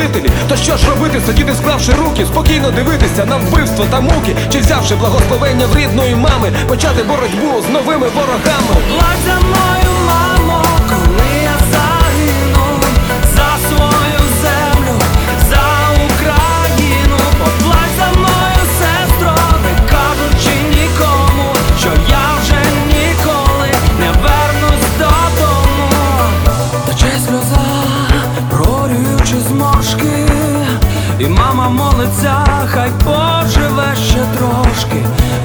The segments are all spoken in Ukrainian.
мучителі. То що ж робити, сидіти, склавши руки, спокійно дивитися на вбивство та муки, чи взявши благословення в рідної мами, почати боротьбу з новими ворогами.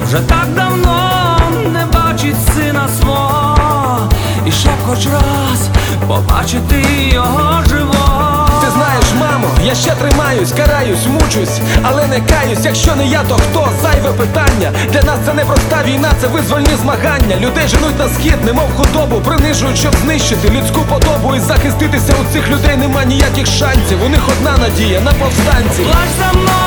Вже так давно не бачить сина свого, і ще б хоч раз побачити його живого. Ти знаєш, мамо, я ще тримаюсь, караюсь, мучусь, але не каюсь. Якщо не я, то хто? Зайве питання. Для нас це не проста війна, це визвольні змагання. Людей женуть на схід, немов худобу, принижують, щоб знищити людську подобу і захиститися у цих людей нема ніяких шансів. У них одна надія на повстанців. Плач за мною,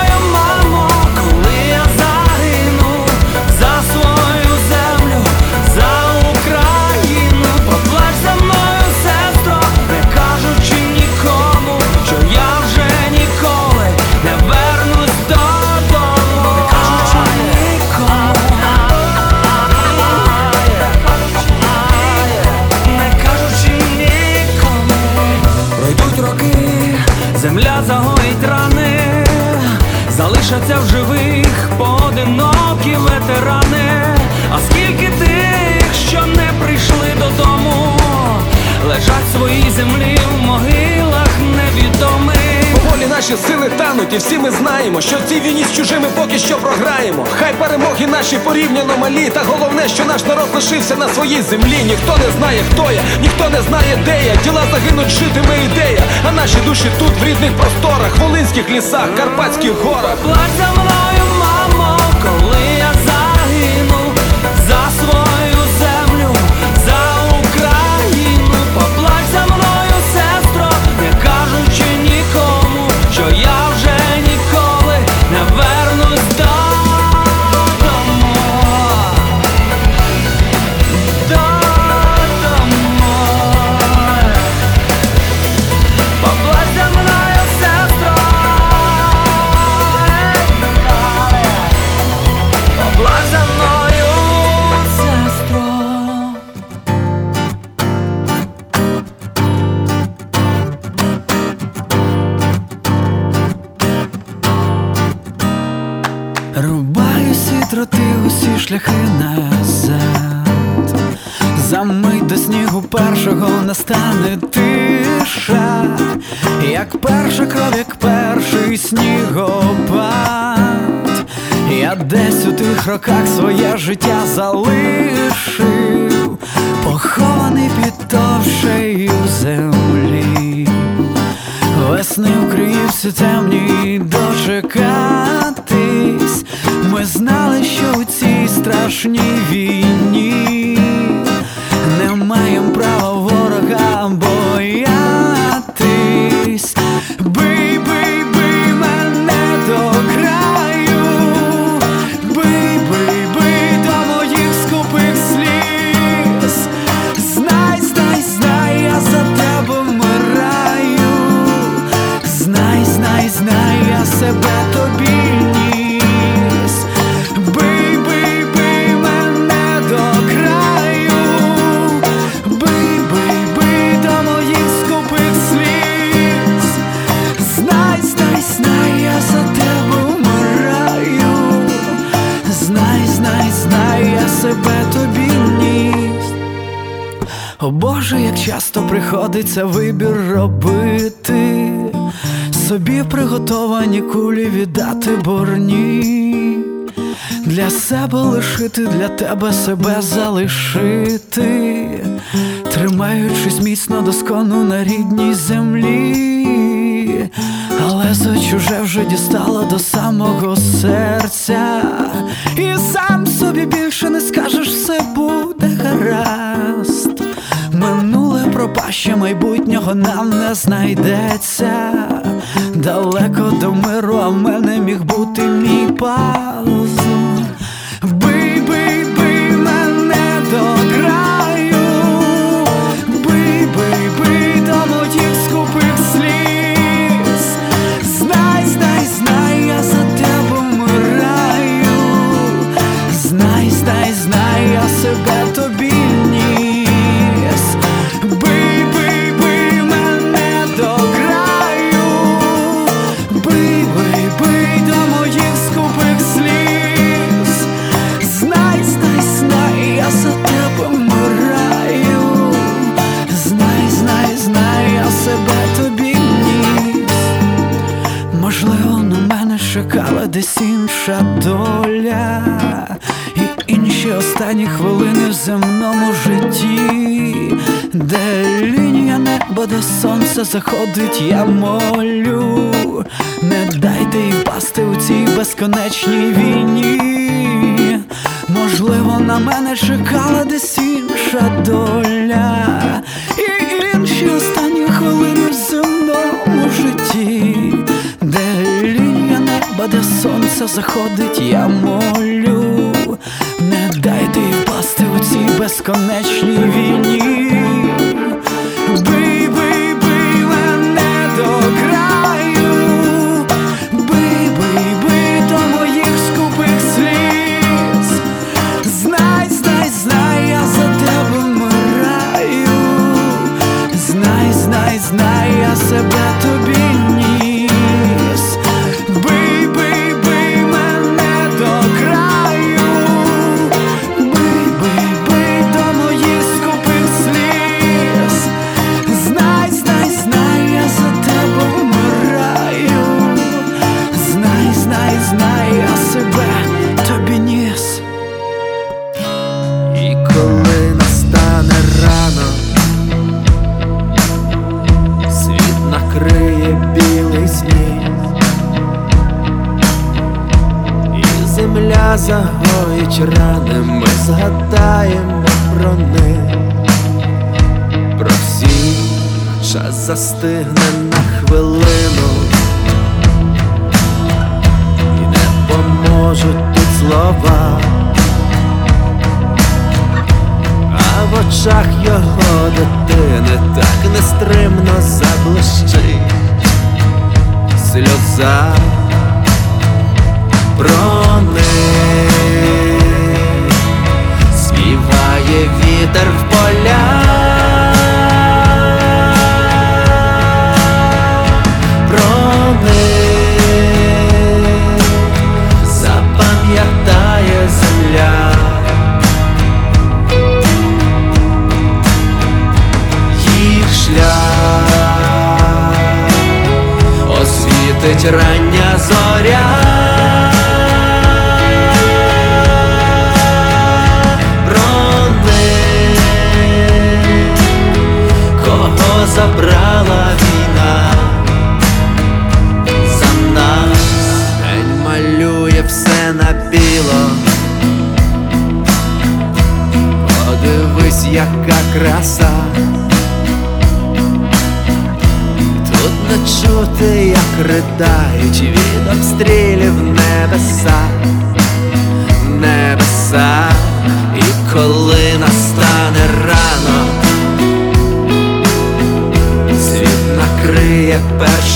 залишаться в живих поодинокі ветерани. А скільки тих, що не прийшли додому, лежать в своїй землі наші сили тануть, і всі ми знаємо, що в цій війні з чужими поки що програємо. Хай перемоги наші порівняно малі, та головне, що наш народ лишився на своїй землі. Ніхто не знає, хто я, ніхто не знає, де я. Діла загинуть, житиме ідея. А наші душі тут, в рідних просторах, волинських лісах, карпатських горах. Як перша кров, як перший снігопад. Я десь у тих роках своє життя залишив, похований під товщею землі. Весни в Київці темній дочекатись. Ми знали, що у цій страшній війні не маємо права я себе тобі ніс. Бий, бий, бий мене до краю. Бий, бий, бий до моїх скупих сліз. Знай, знай, знай, я за тебе вмираю. Знай, знай, знай, я себе тобі ніс. О Боже, як часто приходиться вибір робити, Собі приготовані кулі віддати борні, для себе лишити, для тебе себе залишити, тримаючись міцно доскону на рідній землі, але за чуже вже дістало до самого серця, і сам собі більше не скажеш, все буде гаразд. Минуле пропаще майбутнього нам не знайдеться далеко до миру, а в мене міг бути мій пас. сонце заходить, я молю, не дайте й пасти у цій безконечній війні. Можливо, на мене чекала десь інша доля, і інші останні хвилини в земному житті, де лінія неба, де сонце заходить, я молю, не дайте їй пасти у цій безконечній війні. desire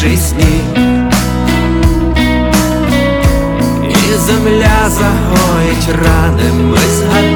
жизни І земля загоїть рани мы згадаємо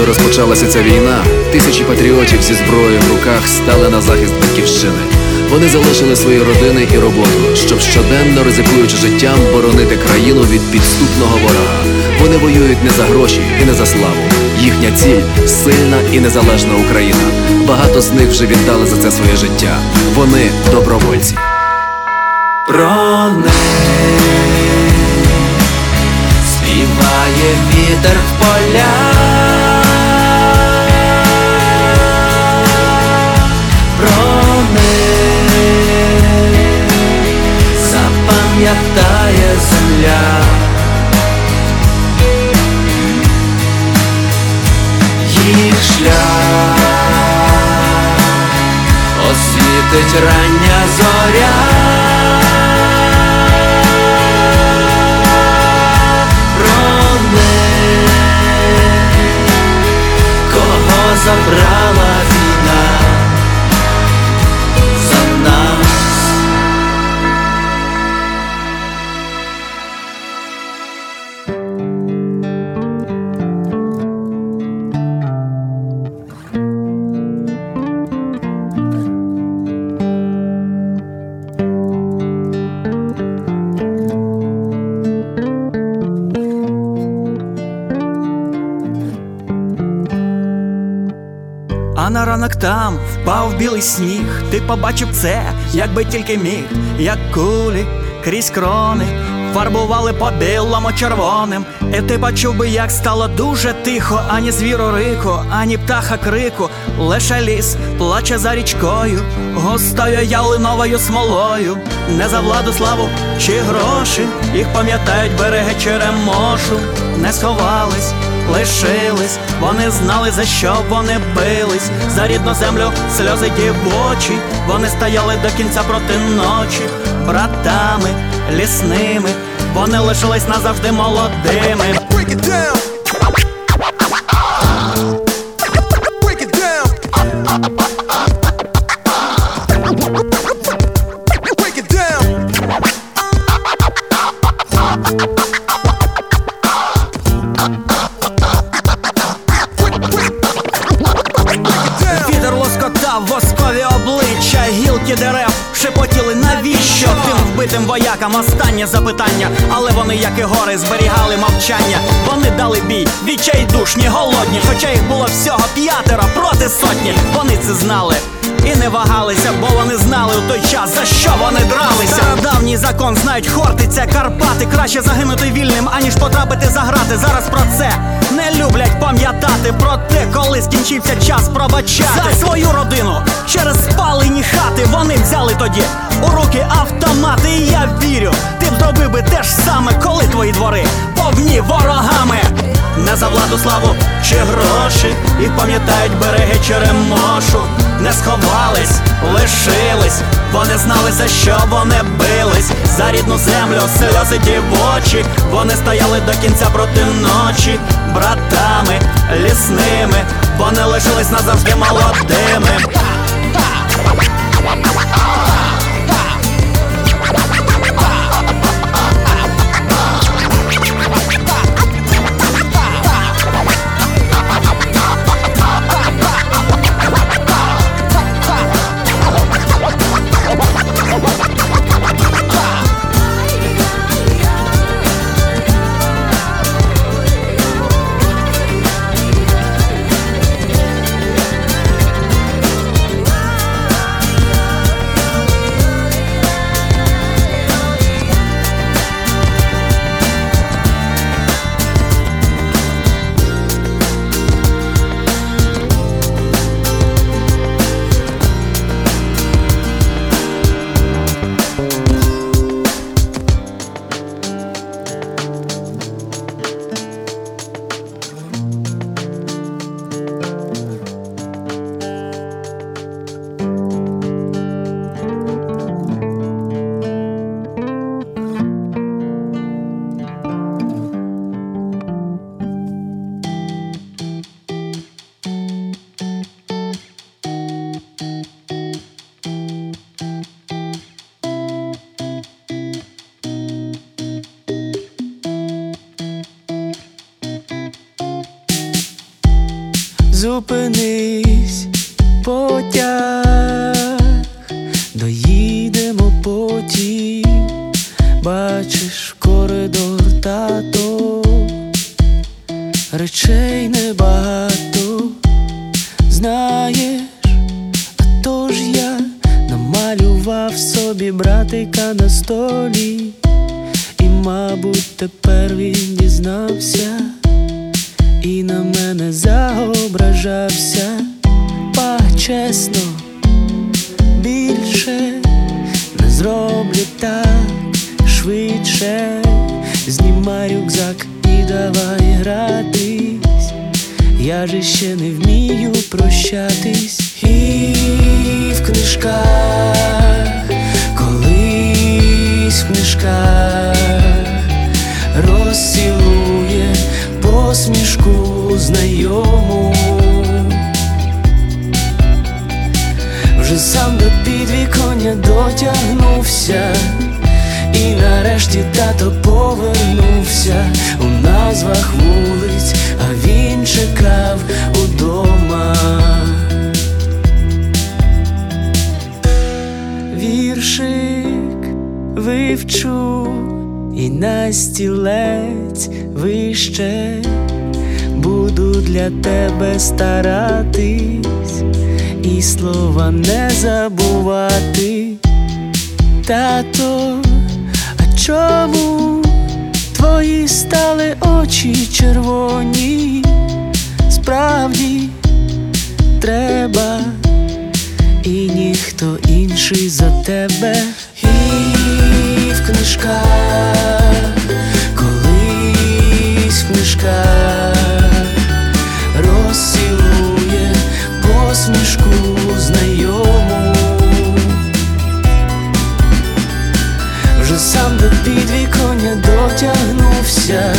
Коли розпочалася ця війна, тисячі патріотів зі зброєю в руках стали на захист батьківщини. Вони залишили свої родини і роботу, щоб щоденно ризикуючи життям боронити країну від підступного ворога. Вони воюють не за гроші і не за славу. Їхня ціль сильна і незалежна Україна. Багато з них вже віддали за це своє життя. Вони добровольці. Про співає вітер в полях запам'ятає земля Їх шлях освітить рання зоря. Кого забрала на ранок там впав білий сніг. Ти побачив це, якби тільки міг, як кулі крізь крони. Фарбували по білому червоним, і ти почув би, як стало дуже тихо, ані звіру рику, ані птаха крику, лише ліс плаче за річкою, густою ялиновою смолою, не за владу славу чи гроші, їх пам'ятають береги черемошу, не сховались, лишились, вони знали, за що вони бились, за рідну землю сльози дівочі, вони стояли до кінця проти ночі, братами лісними, вони лишились назавжди молодими. Обличчя, дерев шепотіли, навіщо тим вбитим воякам останнє запитання, але вони, як і гори, зберігали мовчання. Вони дали бій, відчайдушні, голодні, хоча їх було всього п'ятеро проти сотні. Вони це знали. І не вагалися, бо вони знали у той час, за що вони дралися. Стародавній закон знають Хортиця, Карпати. Краще загинути вільним, аніж потрапити за грати. Зараз про це люблять пам'ятати. Про те, коли скінчився час пробачати за свою родину через спалені хати. Вони взяли тоді у руки автомати. І я вірю, ти б зробив би те ж саме, коли твої двори повні ворогами. Не за владу славу чи гроші, їх пам'ятають береги черемошу, не сховались, лишились, вони знали, за що вони бились, за рідну землю, сльози дівочі, вони стояли до кінця проти ночі, братами лісними, вони лишились назавжди молодими. Зупинись, потяг, доїдемо потім, бачиш коридор тато, речей небагато, знаєш, а то ж я намалював собі братика на столі, і, мабуть, тепер він дізнався і на мене заображався, па чесно, більше не зроблю так швидше, знімай рюкзак і давай гратись. Я же ще не вмію прощатись і в книжках, колись в книжках розцілує посмішку знайому. Вже сам до підвіконня дотягнувся, і нарешті тато повернувся у назвах вулиць, а він чекав удома. Віршик вивчу і на стілець вище буду для тебе старатись і слова не забувати. Тато, а чому твої стали очі червоні? Справді треба, і ніхто інший за тебе, в книжках, колись в книжках розцілує посмішку знайому. Вже сам до підвіконня дотягнувся,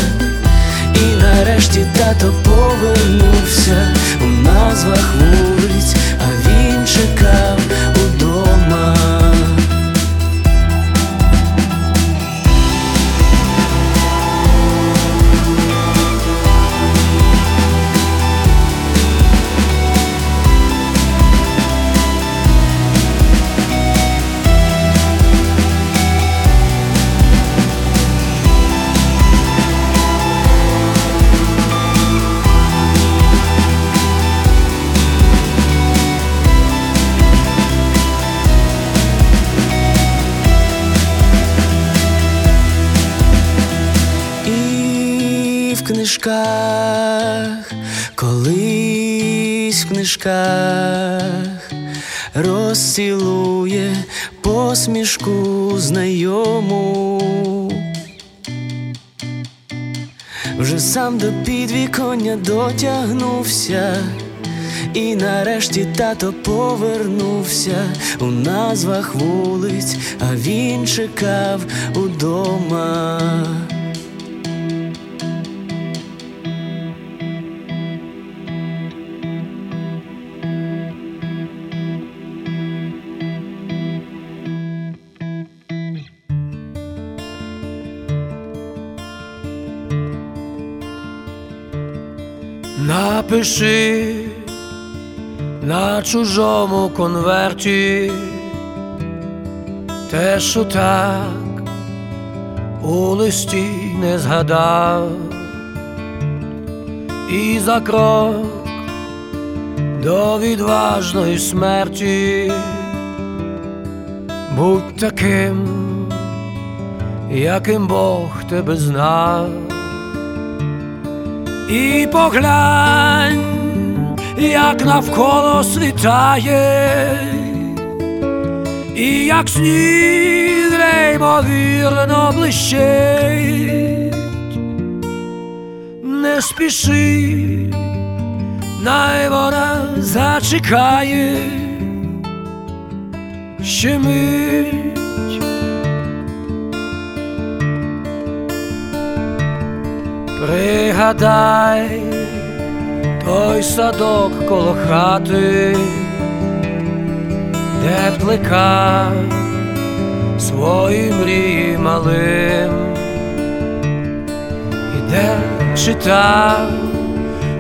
і нарешті тато повернувся у назвах вулиць, колись розцілує посмішку знайому. Вже сам до підвіконня дотягнувся, і нарешті тато повернувся у назвах вулиць, а він чекав удома. Напиши на чужому конверті те, що так у листі не згадав, і за крок до відважної смерті будь таким, яким Бог тебе знав. І поглянь, як навколо світає, і як сніг неймовірно блищить, не спіши, най вона зачекає, ще мить. Пригадай той садок коло хати, де плекав свої мрії малим, і де читав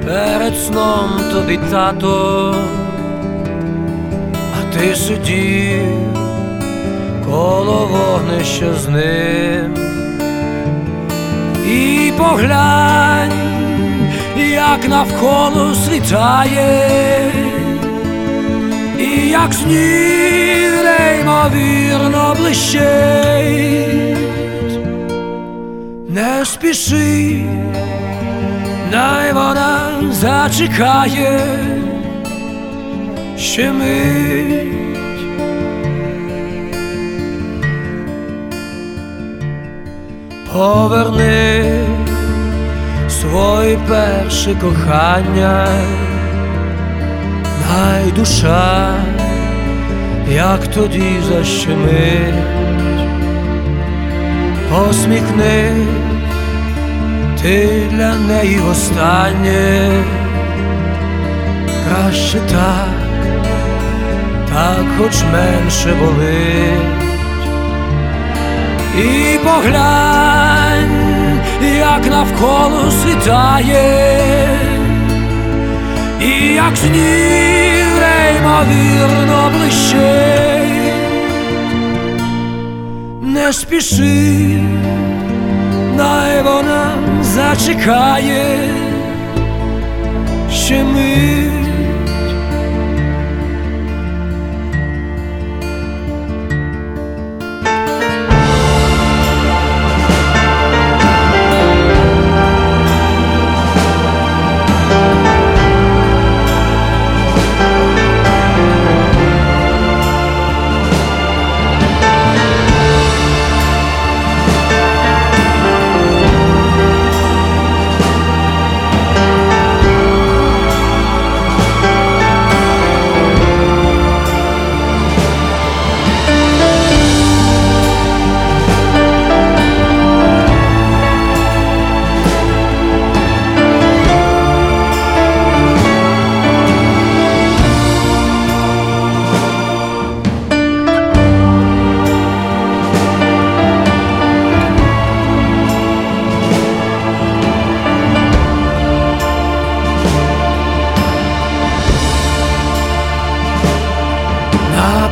перед сном тобі тато, а ти сидів коло вогнища з ним. І поглянь, як навколо світає, і як сніг неймовірно блищить, не спіши, най вона зачекає ще мить. Поверни своє перше кохання, най душа, як тоді защемить, посміхни ти для неї востаннє, краще так, так хоч менше болить. І поглянь, як навколо світає, і як сніг неймовірно блищить, не спіши, най вона зачекає ще мить.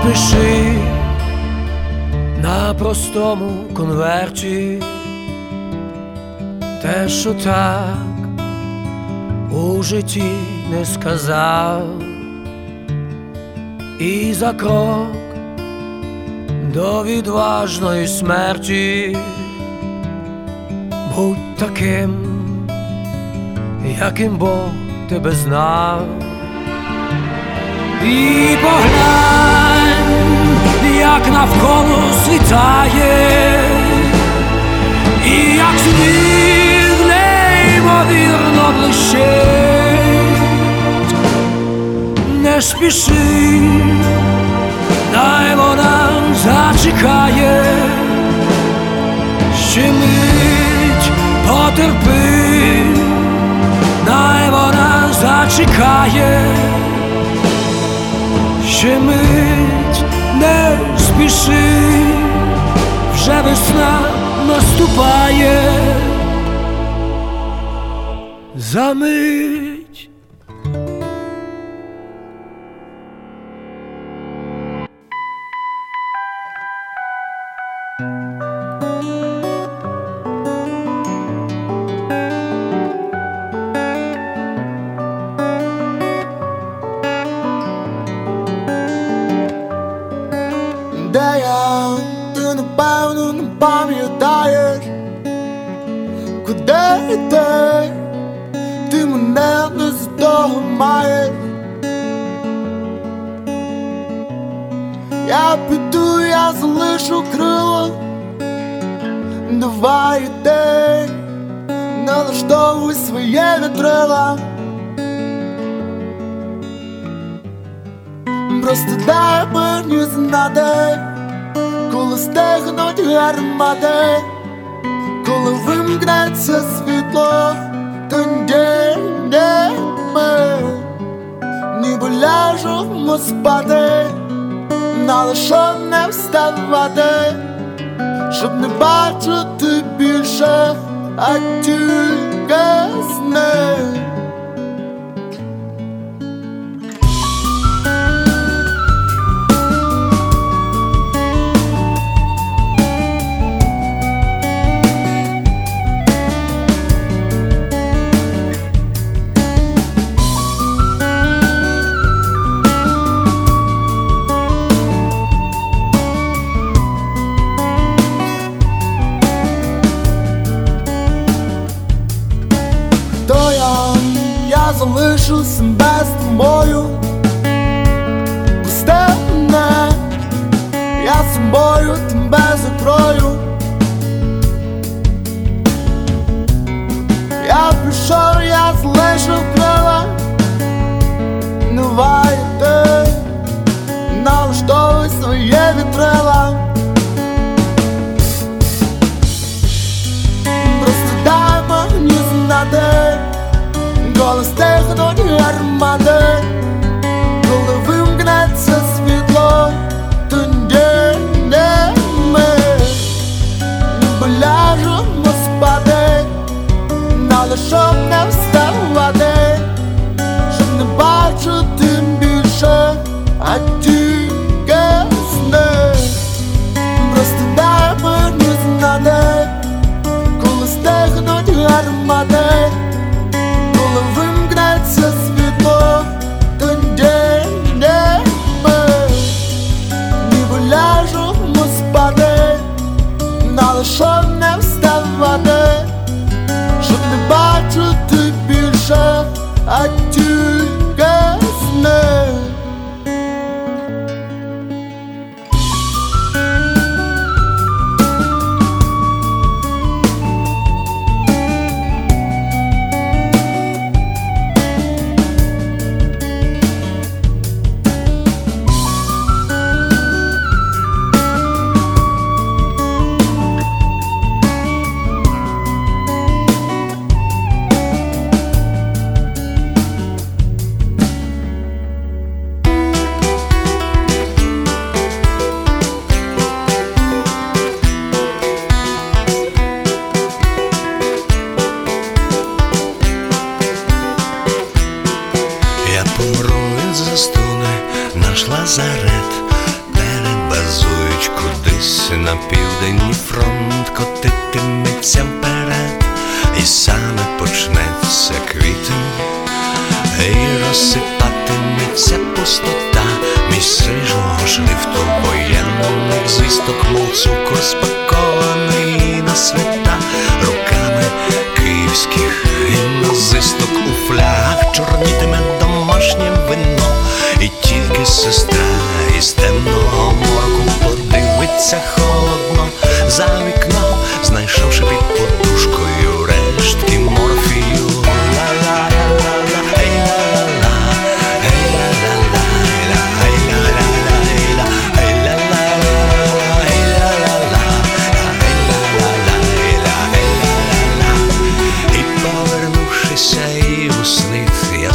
Напиши на простому конверті. Те, що так у житті не сказав, і за крок до відважної смерті. Будь таким, яким Бог тебе знав. І поглянь, як навколо світає, і як сніг неймовірно блищить, не спіши, дай вона зачекає, ще мить потерпи, дай вона зачекає. Ще мить не спіши, вже весна наступає за мить. На лише не вставати, щоб не бачити більше, а тільки сни.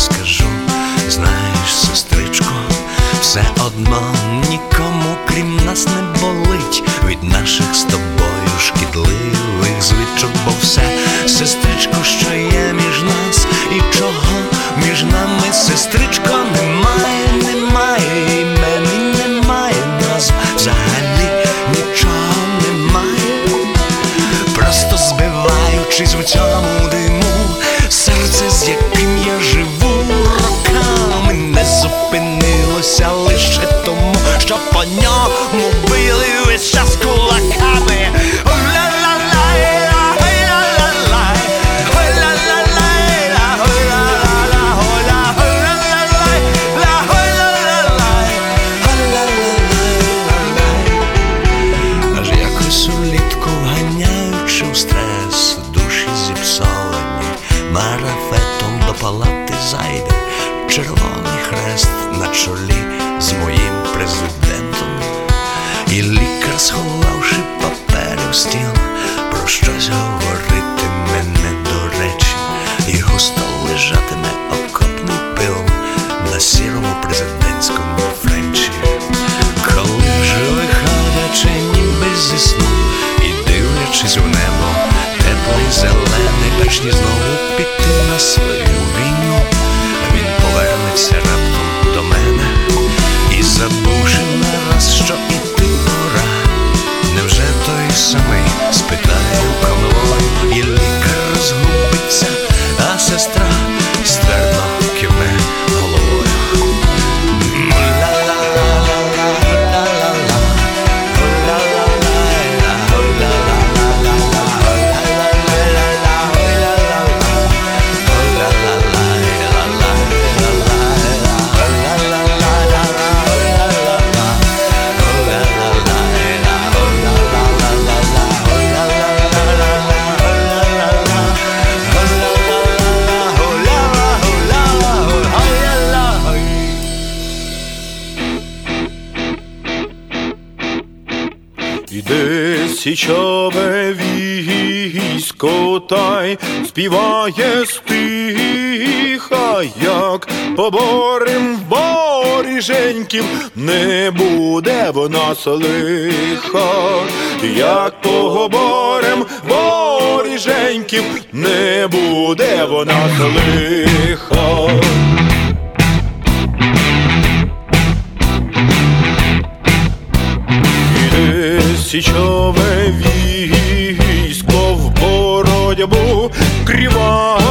скажу, знаєш, сестричко, все одно нікому, крім нас не болить від наших з тобою шкідливих звичок, бо все, сестричко, що є. лежатиме окопний пил на сірому президентському френчі, коли вже виходячи, ніби зі сну і дивлячись у небо, теплий зелений, перш ні знову піти на свою війну, він повернеться раптом січове військо та співає стиха, як поборем воріженьків, не буде в нас лиха, як поборем воріженьків, не буде в нас лиха. Січове військо в боротьбу криваву,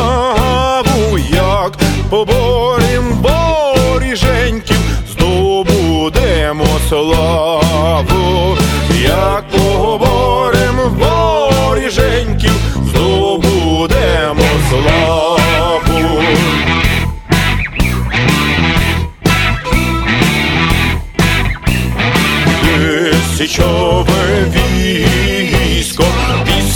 як поборем боріженьків, здобудемо славу, як поборем боріженьків, здобудемо славу. Січове військо,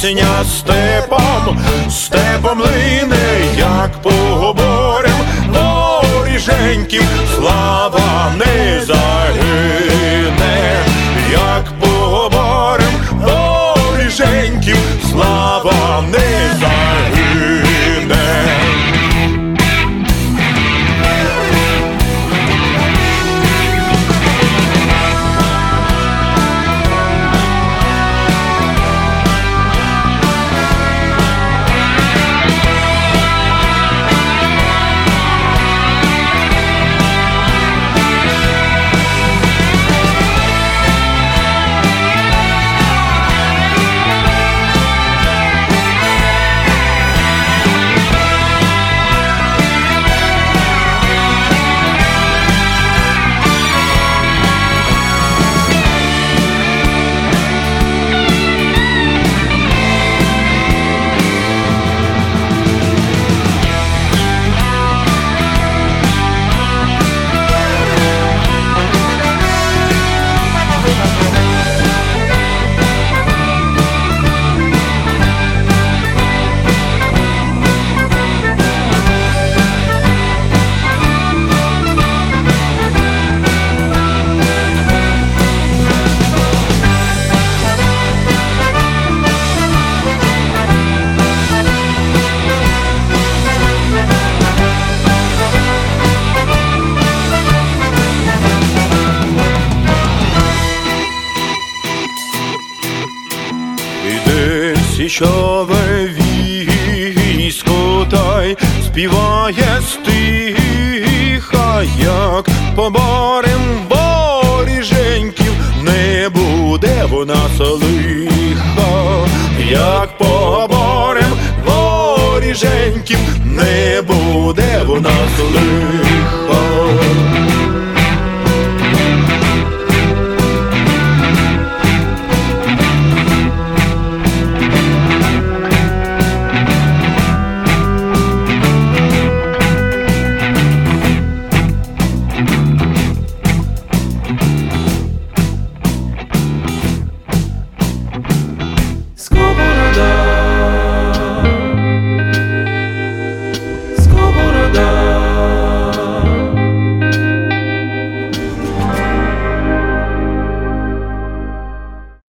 пісня степом, степом лине, як поговорим воріженьків, слава не загине, як поговорим воріженьків, слава не загине. Січове військо, та співає стиха, як поборем боріженьків, не буде вона нас лиха, як поборем воріженьків, не